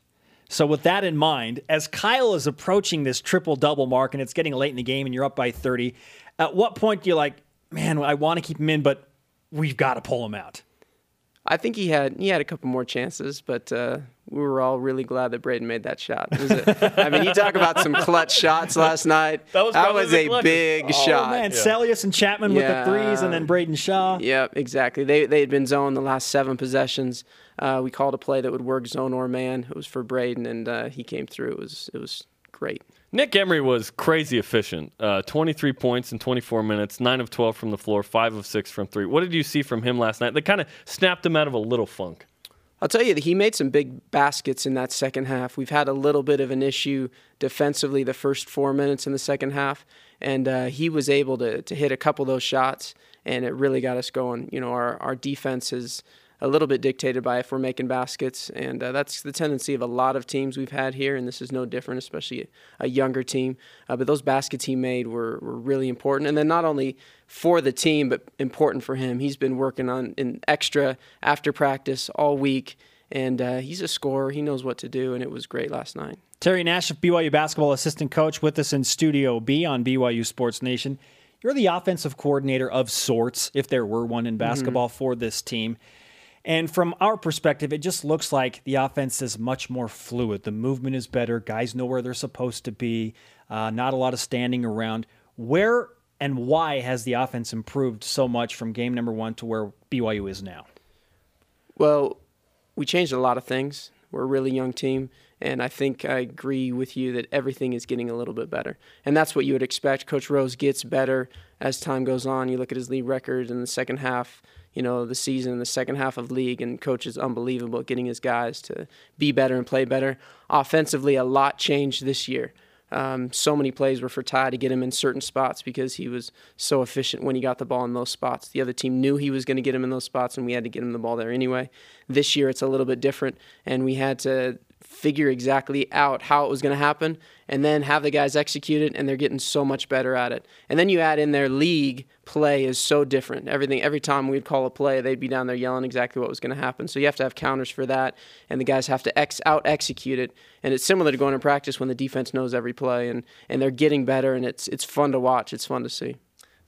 So, with that in mind, as Kyle is approaching this triple double mark and it's getting late in the game and you're up by 30, at what point do you like, man, I want to keep him in, but we've got to pull him out? I think he had he had a couple more chances, but uh, we were all really glad that Braiden made that shot. It was a- I mean, you talk about some clutch shots last [LAUGHS] night. That was probably the a clutchest. big Oh, shot. man, Seljaas and Chapman with the threes and then Braiden Shaw. Yep, exactly. They they had been zoned the last seven possessions. Uh, we called a play that would work zone or man. It was for Braiden, and uh, he came through. It was it was great. Nick Emery was crazy efficient. Uh, 23 points in 24 minutes, 9 of 12 from the floor, 5 of 6 from 3. What did you see from him last night that kind of snapped him out of a little funk? I'll tell you that he made some big baskets in that second half. We've had a little bit of an issue defensively the first four minutes in the second half, and uh, he was able to, to hit a couple of those shots, and it really got us going. You know, our, our defense is a little bit dictated by if we're making baskets, and uh, that's the tendency of a lot of teams we've had here, and this is no different, especially a younger team. Uh, but those baskets he made were, were really important, and then not only for the team, but important for him. He's been working on in extra after practice all week, and uh, he's a scorer. He knows what to do, and it was great last night. Terry Nashif BYU basketball assistant coach, with us in Studio B on BYU Sports Nation. You're the offensive coordinator of sorts, if there were one in basketball for this team. And from our perspective, it just looks like the offense is much more fluid. The movement is better. Guys know where they're supposed to be. Uh, not a lot of standing around. Where and why has the offense improved so much from game number one to where BYU is now? Well, we changed a lot of things. We're a really young team, and I think I agree with you that everything is getting a little bit better. And that's what you would expect. Coach Rose gets better as time goes on. You look at his lead record in the second half, you know, the season, the second half of league, and coach is unbelievable getting his guys to be better and play better. Offensively, a lot changed this year. Um, so many plays were for Ty to get him in certain spots because he was so efficient when he got the ball in those spots. The other team knew he was going to get him in those spots, and we had to get him the ball there anyway. This year, it's a little bit different, and we had to figure exactly out how it was going to happen and then have the guys execute it and they're getting so much better at it. And then you add in their league play is so different. Everything every time we'd call a play they'd be down there yelling exactly what was going to happen. So you have to have counters for that and the guys have to ex- out execute it. And it's similar to going to practice when the defense knows every play and and they're getting better and it's it's fun to watch. It's fun to see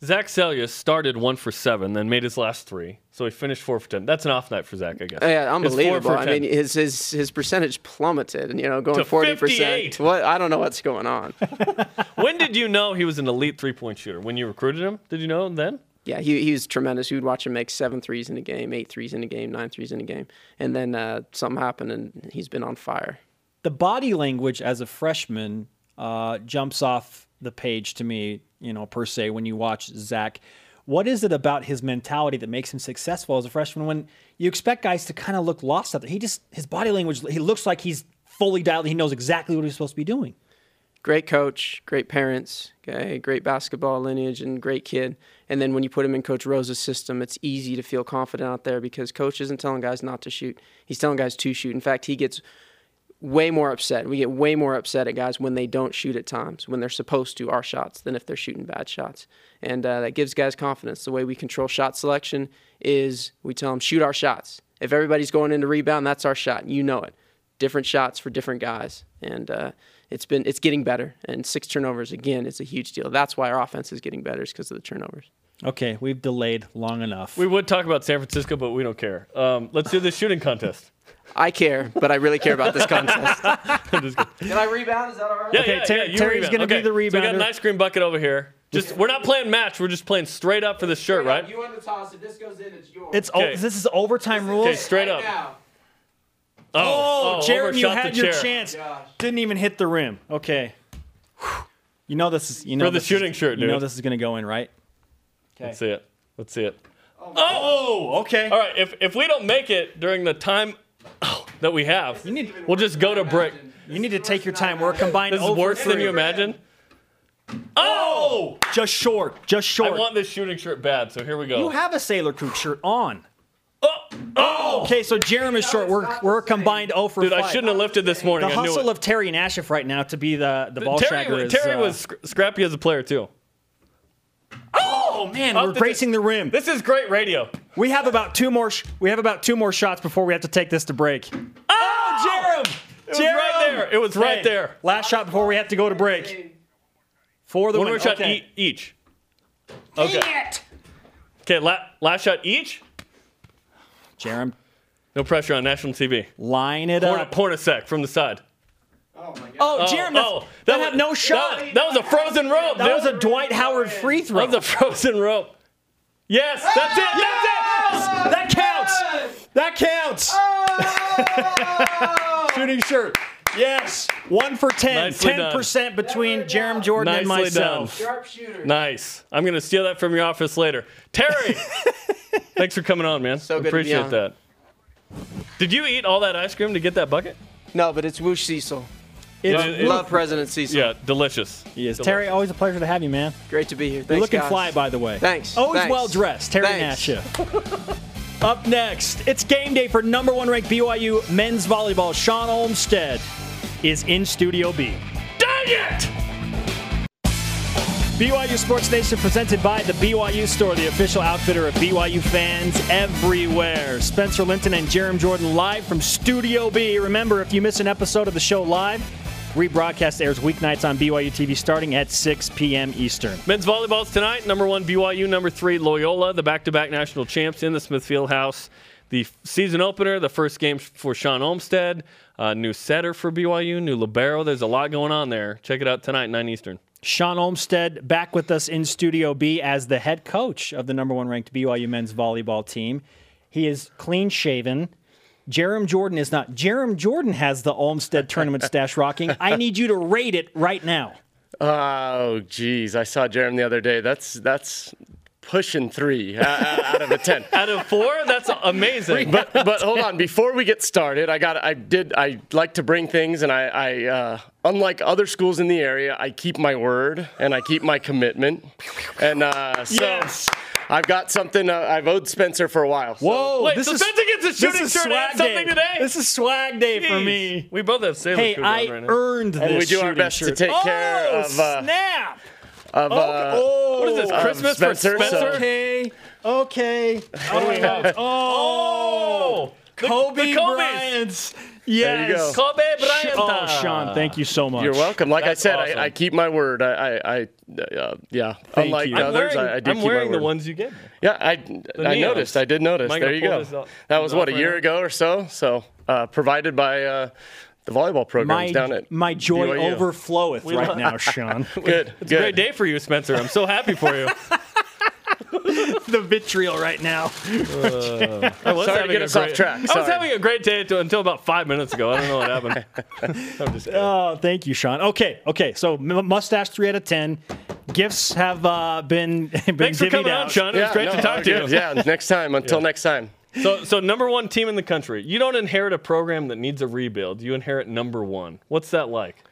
Zach Seljaas started one for seven, then made his last three. So he finished four for ten. That's an off night for Zach, I guess. Yeah, unbelievable. I mean, his his his percentage plummeted, and you know, going To forty 58. percent. What? I don't know what's going on. [LAUGHS] when did you know he was an elite three point shooter? When you recruited him? Did you know then? Yeah, he, he was tremendous. You would watch him make seven threes in a game, eight threes in a game, nine threes in a game, and then uh, something happened, and he's been on fire. the body language as a freshman uh, jumps off the page to me, you know, per se, when you watch Zach. What is it about his mentality that makes him successful as a freshman when you expect guys to kind of look lost out there? He just, his body language, he looks like he's fully dialed. He knows exactly what he's supposed to be doing. Great coach, great parents, okay, great basketball lineage, and great kid. And then when you put him in Coach Rose's system, it's easy to feel confident out there because Coach isn't telling guys not to shoot. He's telling guys to shoot. In fact, he gets way more upset. We get way more upset at guys when they don't shoot at times, when they're supposed to our shots, than if they're shooting bad shots. And uh, that gives guys confidence. The way we control shot selection is we tell them, shoot our shots. If everybody's going into rebound, that's our shot. You know it. Different shots for different guys. And uh, it's been it's getting better. And six turnovers, again, is a huge deal. That's why our offense is getting better, is because of the turnovers. Okay, we've delayed long enough. We would talk about San Francisco, but we don't care. Um, let's do the shooting contest. I care, but I really care about this contest. [LAUGHS] I'm just kidding. Can I rebound? Is that all right? Yeah, Okay, yeah, Ter- yeah, you Terry's rebound. gonna be Okay, the So we got an ice cream bucket over here. Just we're not playing match. We're just playing straight up for this shirt, right? You won the toss. If this goes in, it's yours. it's Okay. oh, this is overtime rules. Okay, straight up. now. Oh, oh, oh Jared, you had your chair. chance. Didn't even hit the rim. Okay. You know this is you know For the this is- shooting shirt, You know this is gonna go in, right? Okay. Let's see it. Let's see it. Oh, oh okay. All right. If if we don't make it during the time that we have, need- we'll just go to brick. You need to take your time. We're combined. This is worse than you imagine. Oh! Just short. Just short. I want this shooting shirt bad, so here we go. you have a Sailor Crew shirt on. oh! Oh! Okay, so Jeremy is short. We're we're combined 0 for Dude, 5. I shouldn't have lifted this morning. The I knew hustle it. of Terry Nashif right now to be the the ball Terry, shagger is. Terry uh, was sc- scrappy as a player too. Oh Oh, man, Up we're the- gracing the rim. This is great radio. We have about two more. Sh- we have about two more shots before we have to take this to break. Oh, Jarom! It was right there. It was right there. Last shot before we have to go to break. For the One win. more shot okay. e- each. Okay. it! Okay, la- last shot each. Jarom, No pressure on national TV. line it Porn, up. pornosec from the side. Oh, oh, Oh, Jarom, that's, oh, that, was- had no shot. That, that was a frozen rope. That was a Dwight Howard free throw. That was a frozen rope. Yes, that's it. That's it. that counts. That counts. Oh! [LAUGHS] Shooting shirt. Yes. One for 10. Nicely 10% between Jarom Jordan and myself. done. Sharpshooter. Nice. I'm gonna steal that from your office later. Terry, [LAUGHS] thanks for coming on, man. So good to be Appreciate on. that. Did you eat all that ice cream to get that bucket? No, but it's Woosh Cecil. It's Yeah, it- Love President Cecil. Yeah, delicious. He is. Delicious. Terry, always a pleasure to have you, man. Great to be here. Thanks, You're looking guys. fly, by the way. Thanks. Always Thanks. well dressed. Terry Thanks. Nashif. [LAUGHS] Up next, it's game day for number one ranked BYU men's volleyball. Shawn Olmstead is in Studio B. Dang it! BYU Sports Nation presented by the BYU Store, the official outfitter of BYU fans everywhere. Spencer Linton and Jarom Jordan live from Studio B. Remember, if you miss an episode of the show live, rebroadcast airs weeknights on BYU TV starting at 6 p.m. Eastern. Men's volleyball's tonight. Number one BYU, number three Loyola, the back-to-back national champs in the Smithfield House. The season opener, the first game for Shawn Olmstead, uh, new setter for BYU, new libero. There's a lot going on there. Check it out tonight, 9 Eastern. Shawn Olmstead back with us in Studio B as the head coach of the number one ranked BYU men's volleyball team. He is clean shaven. Jarom Jordan is not. Jarom Jordan has the Olmstead tournament [LAUGHS] stash rocking. I need you to rate it right now. Oh, geez. I saw Jarom the other day. That's that's pushing three [LAUGHS] out of a ten. Out of four, that's amazing. But but hold on. Before we get started, I got I did I like to bring things, and I I uh, unlike other schools in the area, I keep my word and I keep my commitment, and uh, so. Yes. I've got something uh, I've owed Spencer for a while. so- Whoa! Wait, this so is, Spencer gets a shooting is shirt and swag something day. today? This is swag day for me. We both have Sailor Hey, Crew I on right now. earned this. And we do our shooting best to shirt. take care oh, of, uh, snap. Of, uh, oh, What is this, um, Christmas Spencer, for so- Spencer? Okay. Okay. What do we have? [LAUGHS] Oh, The- Kobe the Kobe's. Bryant's. Yes. you go. Kobe Bryant. Oh, Shawn, thank you so much. You're welcome. Like That's I said, awesome. I, I keep my word. I, I, I uh, yeah. Thank Unlike you. I'm others, wearing, I, I do I'm keep my wearing the ones you gave me. Yeah, I, I neons. noticed. I did notice. There you go. That was what a year ago or so. So uh, provided by uh, the volleyball programs my, down at my joy BYU. overfloweth right now, Shawn. [LAUGHS] Good. It's a great day for you, Spencer. I'm so happy for you. [LAUGHS] the vitriol right now. [LAUGHS] I was Sorry to get a us off great- track. I was having a great day until about five minutes ago. I don't know what happened. I'm just kidding. Oh, thank you, Shawn. Okay, okay. So mustache three out of ten. Gifts have uh, been been Thanks for coming out. on, Shawn. It was great no, to talk to you. Yeah, next time. Until next time. So, so number one team in the country. You don't inherit a program that needs a rebuild. You inherit number one. What's that like?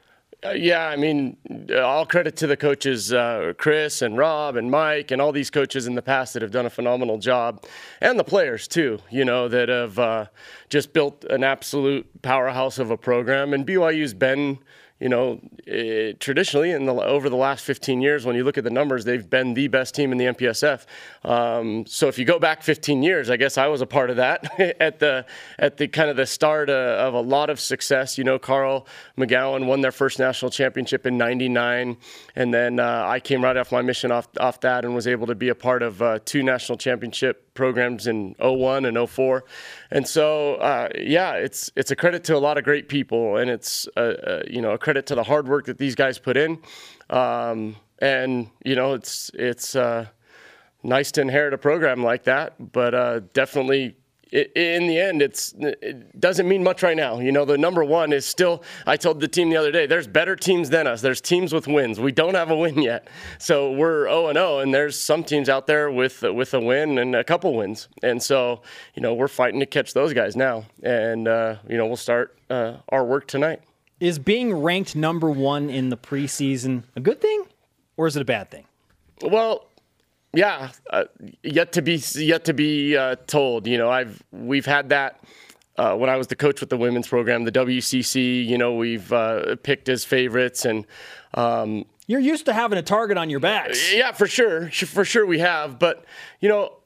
Uh, yeah, I mean, uh, all credit to the coaches, uh, Chris and Rob and Mike, and all these coaches in the past that have done a phenomenal job, and the players too. You know that have uh, just built an absolute powerhouse of a program. And BYU's been, you know, eh, traditionally in the over the last 15 years, when you look at the numbers, they've been the best team in the MPSF. Um, so if you go back 15 years, I guess I was a part of that [LAUGHS] at the at the kind of the start uh, of a lot of success. You know, Carl McGown won their first national championship in '99, and then uh, I came right off my mission off off that and was able to be a part of uh, two national championship programs in 01 and 04. And so, uh, yeah, it's it's a credit to a lot of great people, and it's uh, uh, you know a credit to the hard work that these guys put in. Um, and you know, it's it's uh, nice to inherit a program like that, but uh, definitely. In the end, it's it doesn't mean much right now. You know, the number one is still. I told the team the other day, there's better teams than us. There's teams with wins. We don't have a win yet, so we're 0 and 0, and there's some teams out there with with a win and a couple wins. And so, you know, we're fighting to catch those guys now, and uh, you know, we'll start uh, our work tonight. Is being ranked number one in the preseason a good thing, or is it a bad thing? Well, yeah, uh, yet to be yet to be uh, told. You know, I've we've had that uh, when I was the coach with the women's program, the WCC. You know, we've uh, picked as favorites, and um, You're used to having a target on your back. yeah, for sure, for sure we have. But you know,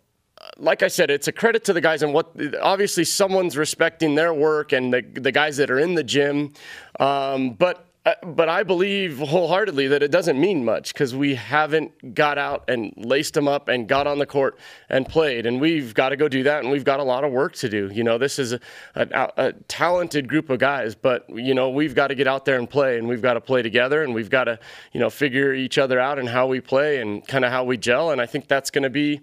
like I said, it's a credit to the guys and what obviously someone's respecting their work and the the guys that are in the gym. Um, but uh, Uh, but I believe wholeheartedly that it doesn't mean much because we haven't got out and laced them up and got on the court and played, and we've got to go do that, and we've got a lot of work to do. You know, this is a, a, a talented group of guys, but you know we've got to get out there and play, and we've got to play together, and we've got to you know figure each other out and how we play and kind of how we gel, and I think that's going to be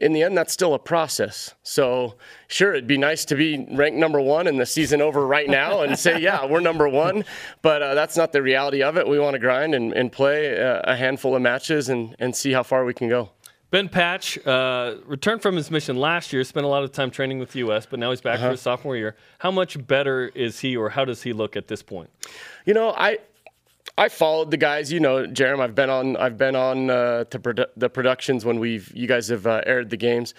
in the end, that's still a process. So, sure, it'd be nice to be ranked number one and the season over right now and say, yeah, we're number one. But uh, that's not the reality of it. We want to grind and, and play uh, a handful of matches and, and see how far we can go. Ben Patch uh, returned from his mission last year, spent a lot of time training with the U.S., but now he's back for his sophomore year. How much better is he, or how does he look at this point? You know, I I followed the guys. You know, Jarom. I've been on. I've been on uh, to produ- the productions when we've you guys have uh, aired the games.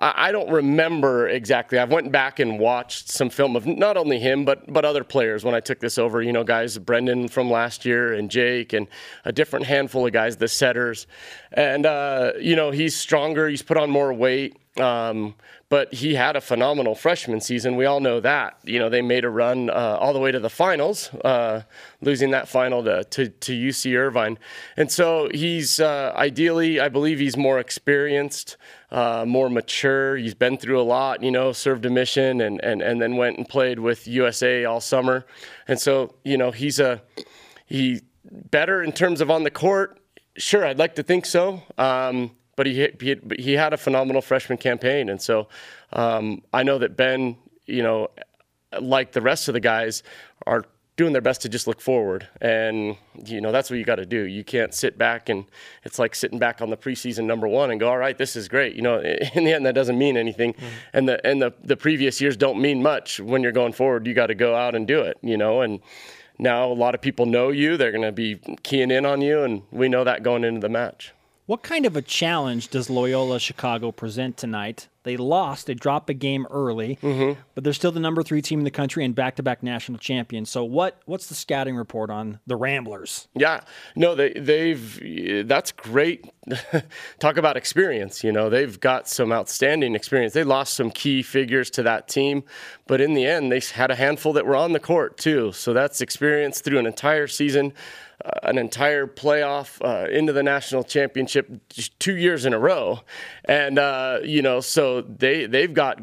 I, I don't remember exactly. I've went back and watched some film of not only him but but other players when I took this over. You know, guys, Brendan from last year and Jake and a different handful of guys, the setters, and uh, you know he's stronger. He's put on more weight. Um, but he had a phenomenal freshman season. We all know that. You know, they made a run uh, all the way to the finals, uh, losing that final to, to, to UC Irvine. And so he's uh, ideally, I believe he's more experienced, uh, more mature. He's been through a lot, you know, served a mission and, and, and then went and played with USA all summer. And so, you know, he's a, he better in terms of on the court. Sure, I'd like to think so. Um, but he, he he had a phenomenal freshman campaign, and so um, I know that Ben, you know, like the rest of the guys, are doing their best to just look forward, and you know that's what you got to do. You can't sit back and it's like sitting back on the preseason number one and go, all right, this is great. You know, [LAUGHS] in the end, that doesn't mean anything, mm-hmm. and the and the the previous years don't mean much when you're going forward. You got to go out and do it, you know, and. Now a lot of people know you; they're going to be keying in on you, and we know that going into the match. What kind of a challenge does Loyola Chicago present tonight They lost. They dropped a game early, Mm-hmm. but they're still the number three team in the country and back-to-back national champions. So what what's the scouting report on the Ramblers? Yeah, no, they they've that's great. [LAUGHS] Talk about experience. You know, they've got some outstanding experience. They lost some key figures to that team, but in the end, they had a handful that were on the court too. So that's experience through an entire season, uh, an entire playoff uh, into the national championship, two years in a row, and uh, you know, so they they've got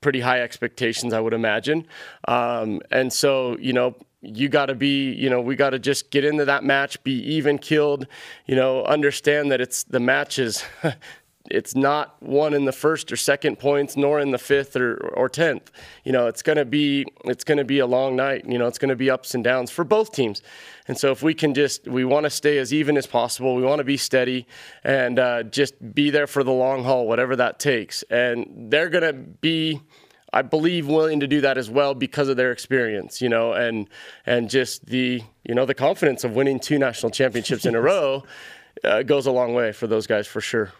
pretty high expectations, I would imagine. Um, and so, you know, you got to be, you know, we got to just get into that match, be even killed, you know, understand that it's the match is. [LAUGHS] It's not won in the first or second points, nor in the fifth or, or tenth. You know, it's gonna be it's gonna be a long night. You know, it's gonna be ups and downs for both teams. And so, if we can just we want to stay as even as possible, we want to be steady and uh, just be there for the long haul, whatever that takes. And they're gonna be I believe willing to do that as well because of their experience, you know, and and just the you know the confidence of winning two national championships in a [LAUGHS] row uh, goes a long way for those guys for sure.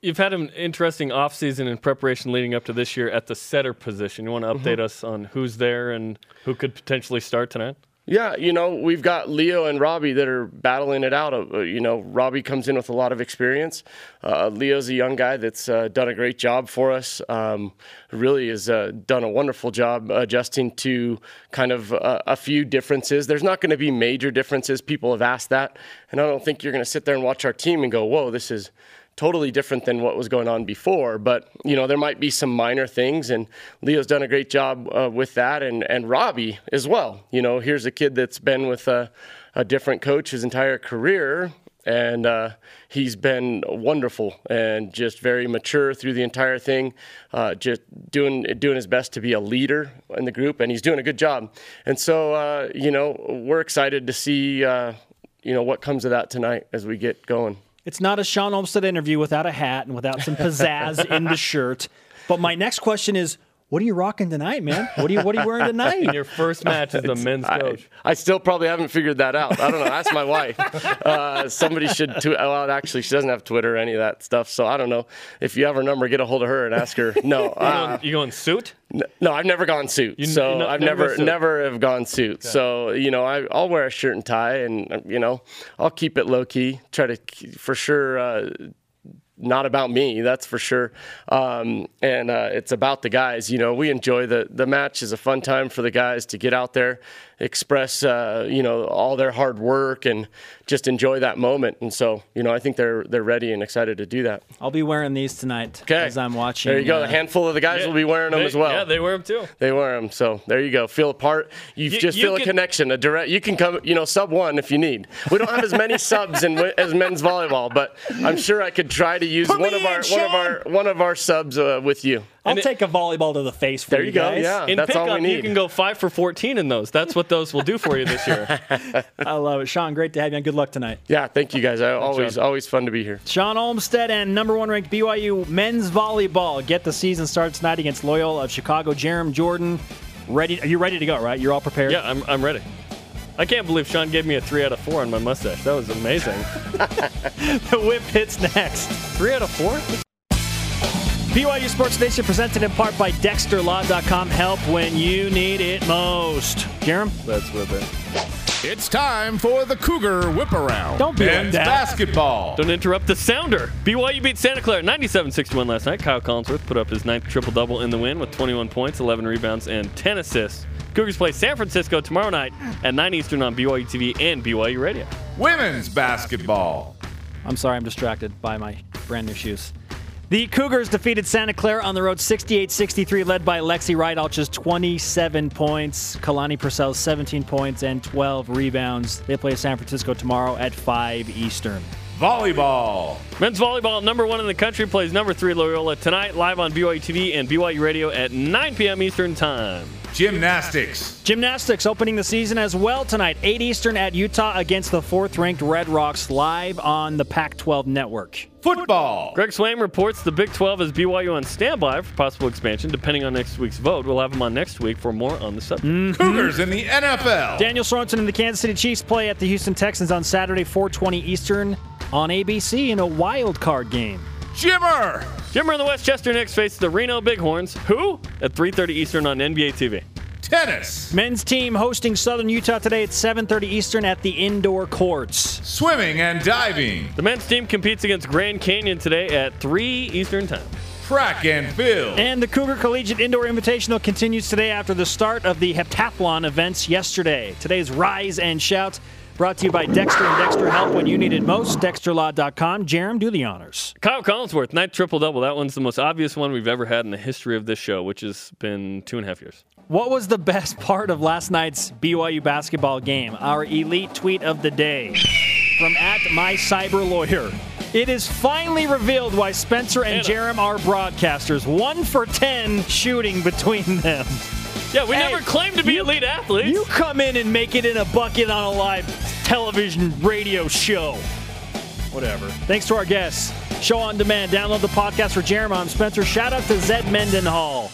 You've had an interesting offseason in preparation leading up to this year at the setter position. You want to update us on who's there and who could potentially start tonight? Yeah, you know, we've got Leo and Robbie that are battling it out. Uh, You know, Robbie comes in with a lot of experience. Uh, Leo's a young guy that's uh, done a great job for us. Um, really has uh, done a wonderful job adjusting to kind of uh, a few differences. There's not going to be major differences. People have asked that. And I don't think you're going to sit there and watch our team and go, whoa, this is totally different than what was going on before. But you know, there might be some minor things, and Leo's done a great job uh, with that, and and Robbie as well. You know, here's a kid that's been with a, a different coach his entire career. And uh, he's been wonderful and just very mature through the entire thing, uh, just doing doing his best to be a leader in the group, and he's doing a good job. And so, uh, you know, we're excited to see, uh, you know, what comes of that tonight as we get going. It's not a Shawn Olmstead interview without a hat and without some pizzazz in the [LAUGHS] shirt. But my next question is, what are you rocking tonight, man? What are you What are you wearing tonight? [LAUGHS] Your first match as the men's I, coach. I still probably haven't figured that out. I don't know. Ask my wife. Uh, somebody should. Tw- well, actually, she doesn't have Twitter or any of that stuff. So I don't know. If you have her number, get a hold of her and ask her. No, You uh, going, you going suit? n- no, I've never gone suit. You- so you no- I've never never, never have gone suit. So you know, I, I'll wear a shirt and tie, and you know, I'll keep it low key. Try to for sure. Uh, not about me, that's for sure. Um, and uh, it's about the guys. You know, we enjoy the the match is a fun time for the guys to get out there, express uh, you know all their hard work, and just enjoy that moment. And so, you know, I think they're they're ready and excited to do that. I'll be wearing these tonight Okay, as I'm watching. There you go. uh, a handful of the guys will be wearing them They- as well. Yeah, they wear them too. They wear them, so there you go. Feel a part. You, You- just you feel a connection. A direct. You can come. You know, sub one if you need. We don't have as many [LAUGHS] subs in, as men's volleyball, but I'm sure I could try to use Put one of our in, one of our one of our subs uh, with you. I'll And it- take a volleyball to the face for There you go. guys. Yeah, In that's all pickup, we you can go five for 14 in those. That's what those will do for you this year. [LAUGHS] I love it. Shawn, great to have you on. Good luck tonight. yeah, thank you guys. I always always fun to be here. Shawn Olmstead and number one ranked BYU men's volleyball get the season started tonight against Loyola of Chicago. Jarom Jordan, ready? Are you ready to go? Right? You're all prepared. yeah, I'm, I'm ready. I can't believe Shawn gave me a three out of four on my mustache. That was amazing. [LAUGHS] [LAUGHS] The whip hits next. three out of four? BYU Sports Nation presented in part by DexterLaw.com. Help when you need it most. Jarom, That's with it. It's time for the Cougar Whip Around. Don't be like Men's that. basketball. Don't interrupt the sounder. BYU beat Santa Clara 97-61 last night. Kyle Collinsworth put up his ninth triple-double in the win with 21 points, 11 rebounds, and 10 assists. Cougars play San Francisco tomorrow night at 9 Eastern on BYU TV and BYU Radio. Women's basketball. I'm sorry, I'm distracted by my brand new shoes. The Cougars defeated Santa Clara on the road 68 63, led by Lexi Rydalch's 27 points, Kalani Purcell's 17 points, and 12 rebounds. They play San Francisco tomorrow at 5 Eastern. Volleyball. Men's volleyball, number one in the country, plays number three Loyola tonight, live on BYU TV and BYU Radio at 9 p.m. Eastern Time. Gymnastics. Gymnastics opening the season as well tonight, 8 Eastern at Utah against the fourth ranked Red Rocks, live on the Pac 12 network. Football. Greg Swain reports the Big 12 is BYU on standby for possible expansion, depending on next week's vote. We'll have him on next week for more on the subject. mmm Cougars in the NFL. Daniel Sorensen and the Kansas City Chiefs play at the Houston Texans on Saturday, 420 Eastern on ABC in a wild card game. Jimmer. Jimmer and the Westchester Knicks face the Reno Bighorns. Who? At 3:30 Eastern on NBA TV. Tennis. Men's team hosting Southern Utah today at 7:30 Eastern at the indoor courts. Swimming and diving. The men's team competes against Grand Canyon today at 3 Eastern Time. Track and field. And the Cougar Collegiate Indoor Invitational continues today after the start of the heptathlon events yesterday. Today's Rise and Shout brought to you by Dexter and Dexter Help when you need it most. DexterLaw.com. Jarom, do the honors. Kyle Collinsworth, ninth triple double. That one's the most obvious one we've ever had in the history of this show, which has been two and a half years. What was the [LAUGHS] best part of last night's BYU basketball game? Our elite tweet of the day from at my cyber lawyer. It is finally revealed why Spencer and Jarom are broadcasters. One for ten shooting between [LAUGHS] them. Yeah, we Hey, never claimed to be you- elite athletes. You come in and make it in a bucket on a live television radio show. Whatever. Thanks to our guests. Show on demand. Download the podcast for Jeremiah. I'm Spencer. Shout out to Zed Mendenhall.